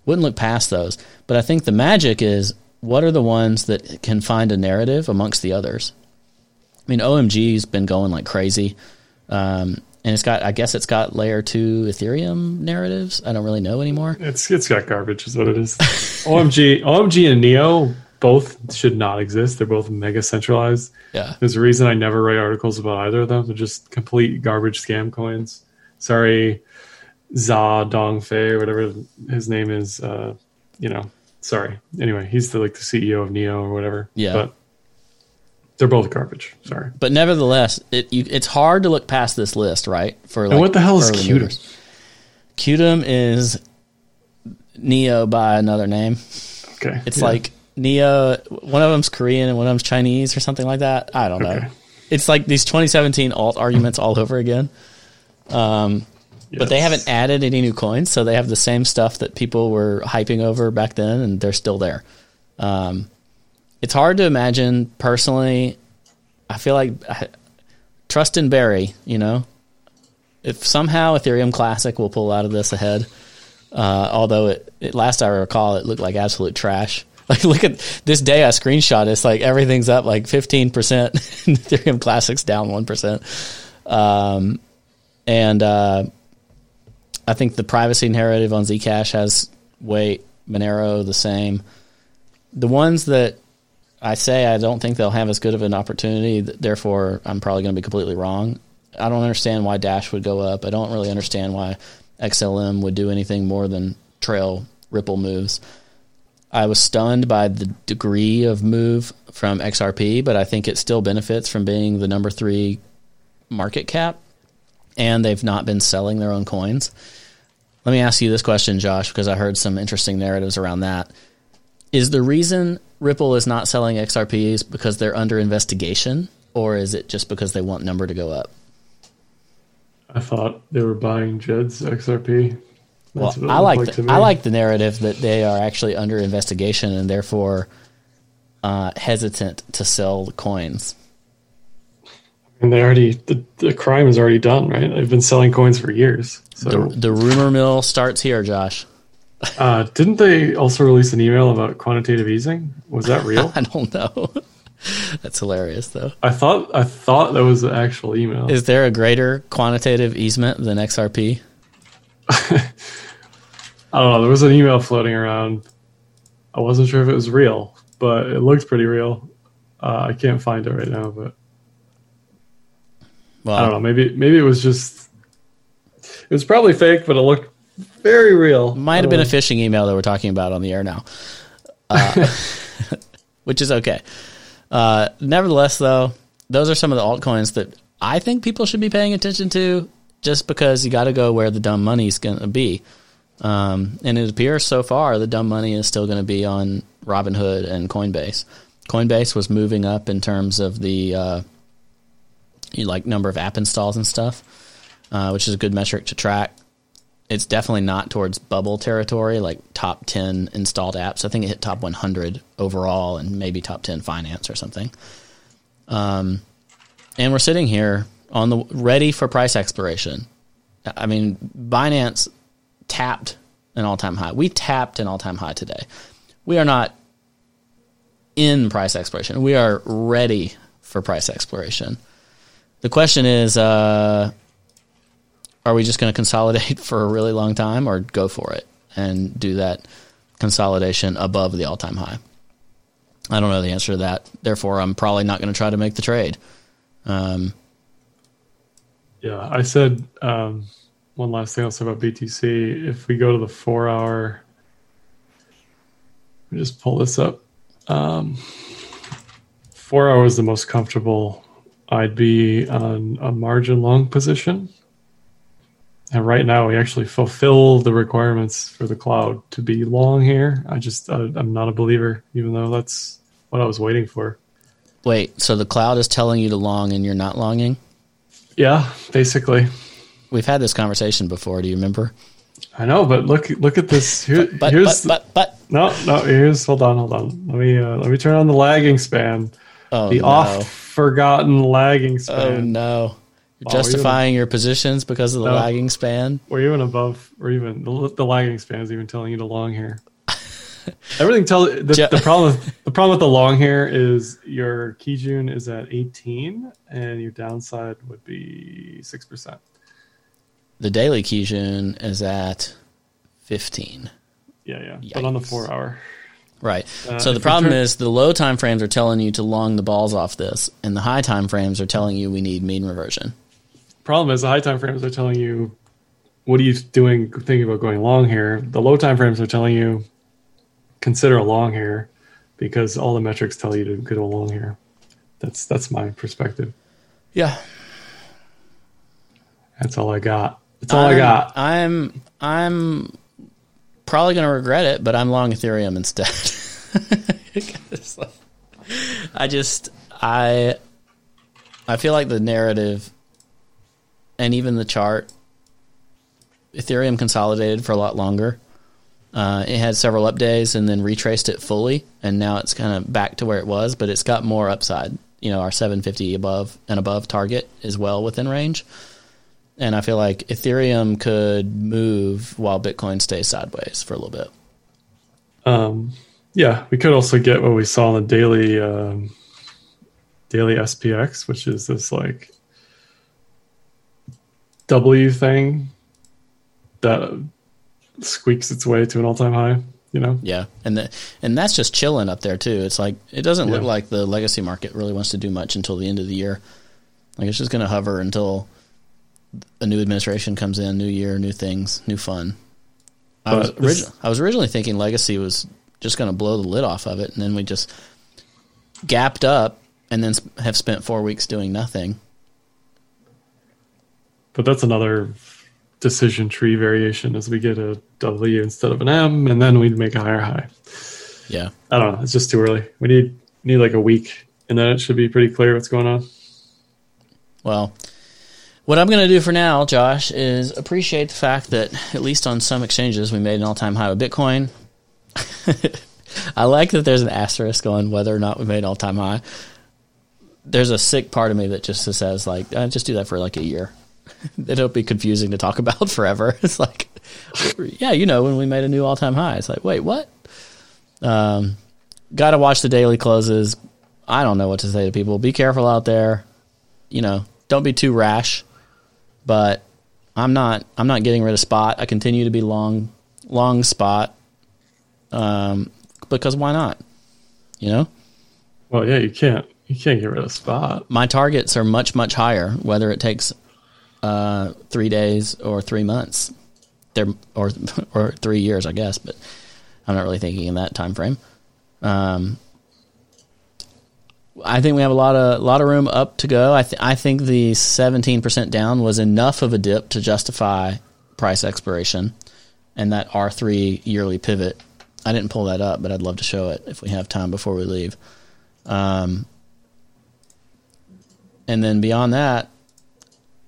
wouldn't look past those. But I think the magic is what are the ones that can find a narrative amongst the others. I mean, OMG's been going like crazy. Um, and it's got, I guess it's got layer two Ethereum narratives. I don't really know anymore. It's it's got garbage, is what it is. OMG, OMG, and Neo both should not exist. They're both mega centralized. Yeah, there's a reason I never write articles about either of them. They're just complete garbage scam coins. Sorry, Za Dongfei or whatever his name is. Uh, you know, sorry. Anyway, he's the like the CEO of Neo or whatever. Yeah, but they're both garbage. Sorry, but nevertheless, it you, it's hard to look past this list, right? For like and what the hell is Qtum? Qtum is Neo by another name. Okay, it's yeah. like Neo. One of them's Korean and one of them's Chinese or something like that. I don't know. Okay. It's like these 2017 alt arguments all over again. Um, yes. But they haven't added any new coins, so they have the same stuff that people were hyping over back then, and they're still there. Um, it's hard to imagine personally. I feel like I, trust in Barry, you know, if somehow Ethereum Classic will pull out of this ahead, uh, although it, it, last I recall it looked like absolute trash. Like look at this day I screenshot. It's like everything's up like fifteen percent. Ethereum Classic's down one percent. Um, and uh, I think the privacy narrative on Zcash has weight. Monero the same. The ones that I say I don't think they'll have as good of an opportunity. Therefore, I'm probably going to be completely wrong. I don't understand why Dash would go up. I don't really understand why XLM would do anything more than trail Ripple moves. I was stunned by the degree of move from XRP, but I think it still benefits from being the number three market cap, and they've not been selling their own coins. Let me ask you this question, Josh, because I heard some interesting narratives around that. Is the reason Ripple is not selling XRPs because they're under investigation, or is it just because they want number to go up? I thought they were buying Jed's XRP. That's well, I like, like the, I like the narrative that they are actually under investigation and therefore uh, hesitant to sell the coins. And they already the, the crime is already done, right? They've been selling coins for years. So the, the rumor mill starts here, Josh. uh, didn't they also release an email about quantitative easing? Was that real? I don't know. That's hilarious, though. I thought I thought that was the actual email. Is there a greater quantitative easement than XRP? I don't know. There was an email floating around. I wasn't sure if it was real, but it looked pretty real. Uh, I can't find it right now, but well, I don't know. Maybe maybe it was just it was probably fake, but it looked very real. Might have been a phishing email that we're talking about on the air now, uh, which is okay. Uh, nevertheless, though, those are some of the altcoins that I think people should be paying attention to, just because you got to go where the dumb money is going to be. Um, and it appears so far the dumb money is still going to be on Robinhood and Coinbase. Coinbase was moving up in terms of the uh, like number of app installs and stuff, uh, which is a good metric to track. It's definitely not towards bubble territory, like top 10 installed apps. I think it hit top 100 overall and maybe top 10 finance or something. Um, and we're sitting here on the ready for price exploration. I mean, Binance tapped an all time high. We tapped an all time high today. We are not in price exploration. We are ready for price exploration. The question is, uh, are we just going to consolidate for a really long time, or go for it and do that consolidation above the all-time high? I don't know the answer to that. Therefore, I'm probably not going to try to make the trade. Um, yeah, I said um, one last thing I'll say about BTC. If we go to the four-hour, let me just pull this up. Um, four hours the most comfortable I'd be on a margin long position. And right now, we actually fulfill the requirements for the cloud to be long here. I just, I, I'm not a believer, even though that's what I was waiting for. Wait, so the cloud is telling you to long and you're not longing? Yeah, basically. We've had this conversation before. Do you remember? I know, but look, look at this. Here, but, but, here's but, but, but, no, no. Here's hold on, hold on. Let me uh, let me turn on the lagging span. Oh, the no. off forgotten lagging span. Oh no. You're oh, justifying your positions because of the no, lagging span. Or even above, or even the, the lagging span is even telling you to long hair. Everything tell the, the problem. With, the problem with the long hair is your Kijun is at 18, and your downside would be six percent. The daily Kijun is at 15. Yeah, yeah, Yikes. but on the four hour. Right. Uh, so the problem is the low time frames are telling you to long the balls off this, and the high time frames are telling you we need mean reversion. Problem is the high time frames are telling you what are you doing thinking about going long here. The low time frames are telling you consider a long here because all the metrics tell you to go long here. That's that's my perspective. Yeah. That's all I got. That's all I'm, I got. I'm I'm probably going to regret it, but I'm long Ethereum instead. I just I I feel like the narrative and even the chart Ethereum consolidated for a lot longer. Uh, it had several up days and then retraced it fully, and now it's kind of back to where it was, but it's got more upside. You know, our 750 above and above target is well within range. And I feel like Ethereum could move while Bitcoin stays sideways for a little bit. Um, yeah, we could also get what we saw in the daily um, daily SPX, which is this like W thing that squeaks its way to an all time high. You know? Yeah, and the, and that's just chilling up there too. It's like it doesn't yeah. look like the legacy market really wants to do much until the end of the year. Like it's just going to hover until a new administration comes in, new year, new things, new fun. I was, origi- I was originally thinking Legacy was just going to blow the lid off of it, and then we just gapped up, and then sp- have spent four weeks doing nothing. But that's another decision tree variation as we get a W instead of an M, and then we make a higher high. Yeah, I don't know. It's just too early. We need need like a week, and then it should be pretty clear what's going on. Well, what I'm going to do for now, Josh, is appreciate the fact that at least on some exchanges we made an all time high with Bitcoin. I like that there's an asterisk on whether or not we made an all time high. There's a sick part of me that just says like, uh, just do that for like a year. It'll be confusing to talk about forever. It's like, yeah, you know, when we made a new all time high, it's like, wait, what? Um, got to watch the daily closes. I don't know what to say to people. Be careful out there. You know, don't be too rash. But I'm not. I'm not getting rid of spot. I continue to be long, long spot. Um, because why not? You know, Well, yeah, you can't you can't get rid of spot. my targets are much much higher. Whether it takes uh, three days or three months, they're or or three years, I guess. But I'm not really thinking in that time frame. Um, I think we have a lot of lot of room up to go. I th- I think the 17% down was enough of a dip to justify price exploration, and that R3 yearly pivot. I didn't pull that up, but I'd love to show it if we have time before we leave. Um, and then beyond that,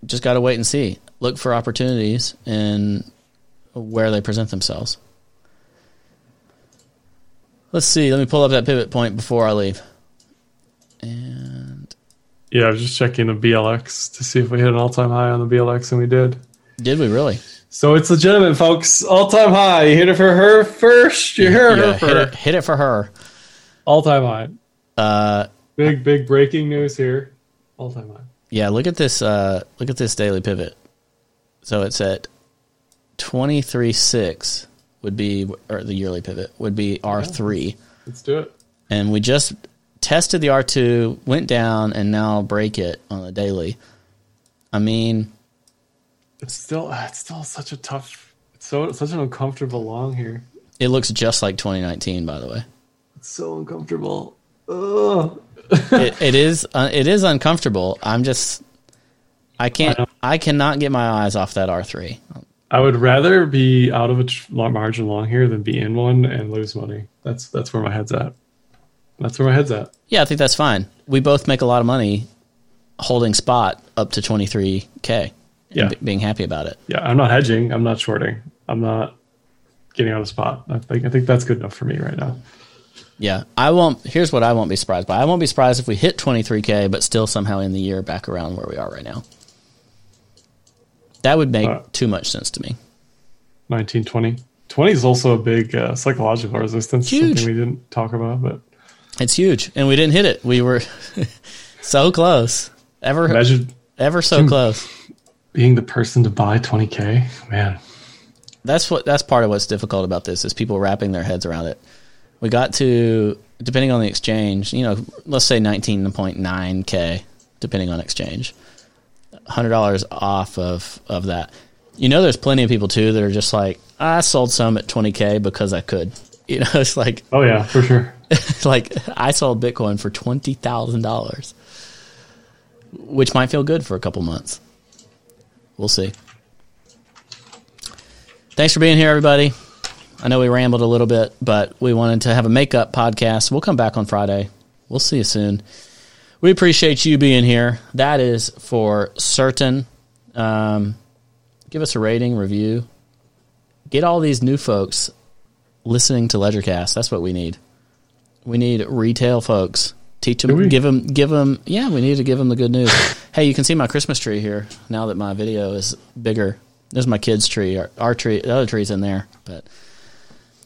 just got to wait and see. Look for opportunities and where they present themselves. Let's see. Let me pull up that pivot point before I leave. And Yeah, I was just checking the BLX to see if we hit an all time high on the BLX, and we did. did we really? So it's legitimate, folks. All time high. You hit it for her first. You heard Yeah, her hit first. it, hit it for her. All time high. Uh, Big big breaking news here. All time high. Yeah, look at this. Uh, look at this daily pivot. So it's at twenty three six would be, or the yearly pivot would be R three. Let's do it. and we just tested the R2, went down, and now break it on the daily. I mean, It's still it's still such a tough. It's so such an uncomfortable long here. it looks just like 2019, by the way. It's so uncomfortable. Ugh. It, it is uh, it is uncomfortable. I'm just I can't I. I cannot get my eyes off that R3. I would rather be out of a tr- margin long here than be in one and lose money. That's that's where my head's at. That's where my head's at. Yeah, I think that's fine. We both make a lot of money holding spot up to 23k. Yeah. b- being happy about it. Yeah, I'm not hedging. I'm not shorting. I'm not getting out of spot. I think I think that's good enough for me right now. Yeah, I won't. Here's what I won't be surprised by. I won't be surprised if we hit 23k, but still somehow in the year back around where we are right now. That would make Uh, too much sense to me. 19, 20. 20 is also a big uh, psychological resistance. Huge. Something we didn't talk about, but It's huge, and we didn't hit it. We were so close, ever imagine ever so close. being the person to buy 20k. Man, That's what that's part of what's difficult about this is people wrapping their heads around it. We got to depending on the exchange, you know, let's say 19.9k depending on exchange. $100 off of of that. You know there's plenty of people too that are just like I sold some at 20k because I could. You know, it's like oh yeah, for sure. like I sold Bitcoin for twenty thousand dollars, which might feel good for a couple months. We'll see. Thanks for being here, everybody. I know we rambled a little bit, but we wanted to have a makeup podcast. We'll come back on Friday. We'll see you soon. We appreciate you being here. That is for certain. Um, give us a rating, review. Get all these new folks listening to Ledgercast. That's what we need. We need retail folks. Teach them, give them, give them. Yeah, we need to give them the good news. hey, you can see my Christmas tree here now that my video is bigger. There's my kids' tree. Our, our tree, the other tree's in there, but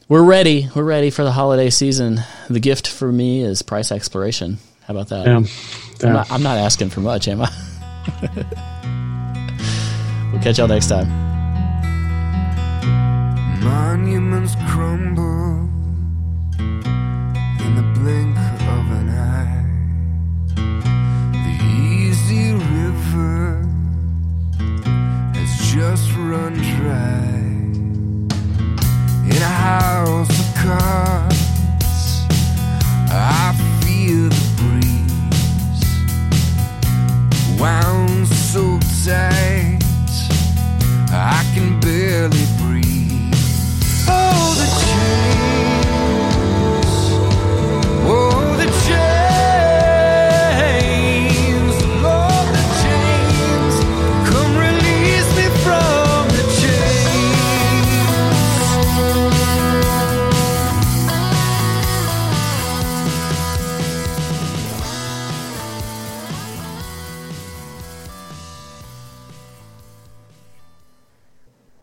we're ready. We're ready for the holiday season. The gift for me is price exploration. How about that? Yeah. Yeah. I'm, not, I'm not asking for much, am I? we'll catch y'all next time. Monuments crumble in the blink of an eye. The easy river has just run dry in a house of cards. I feel the breeze wound so tight I can barely breathe. Oh, the change.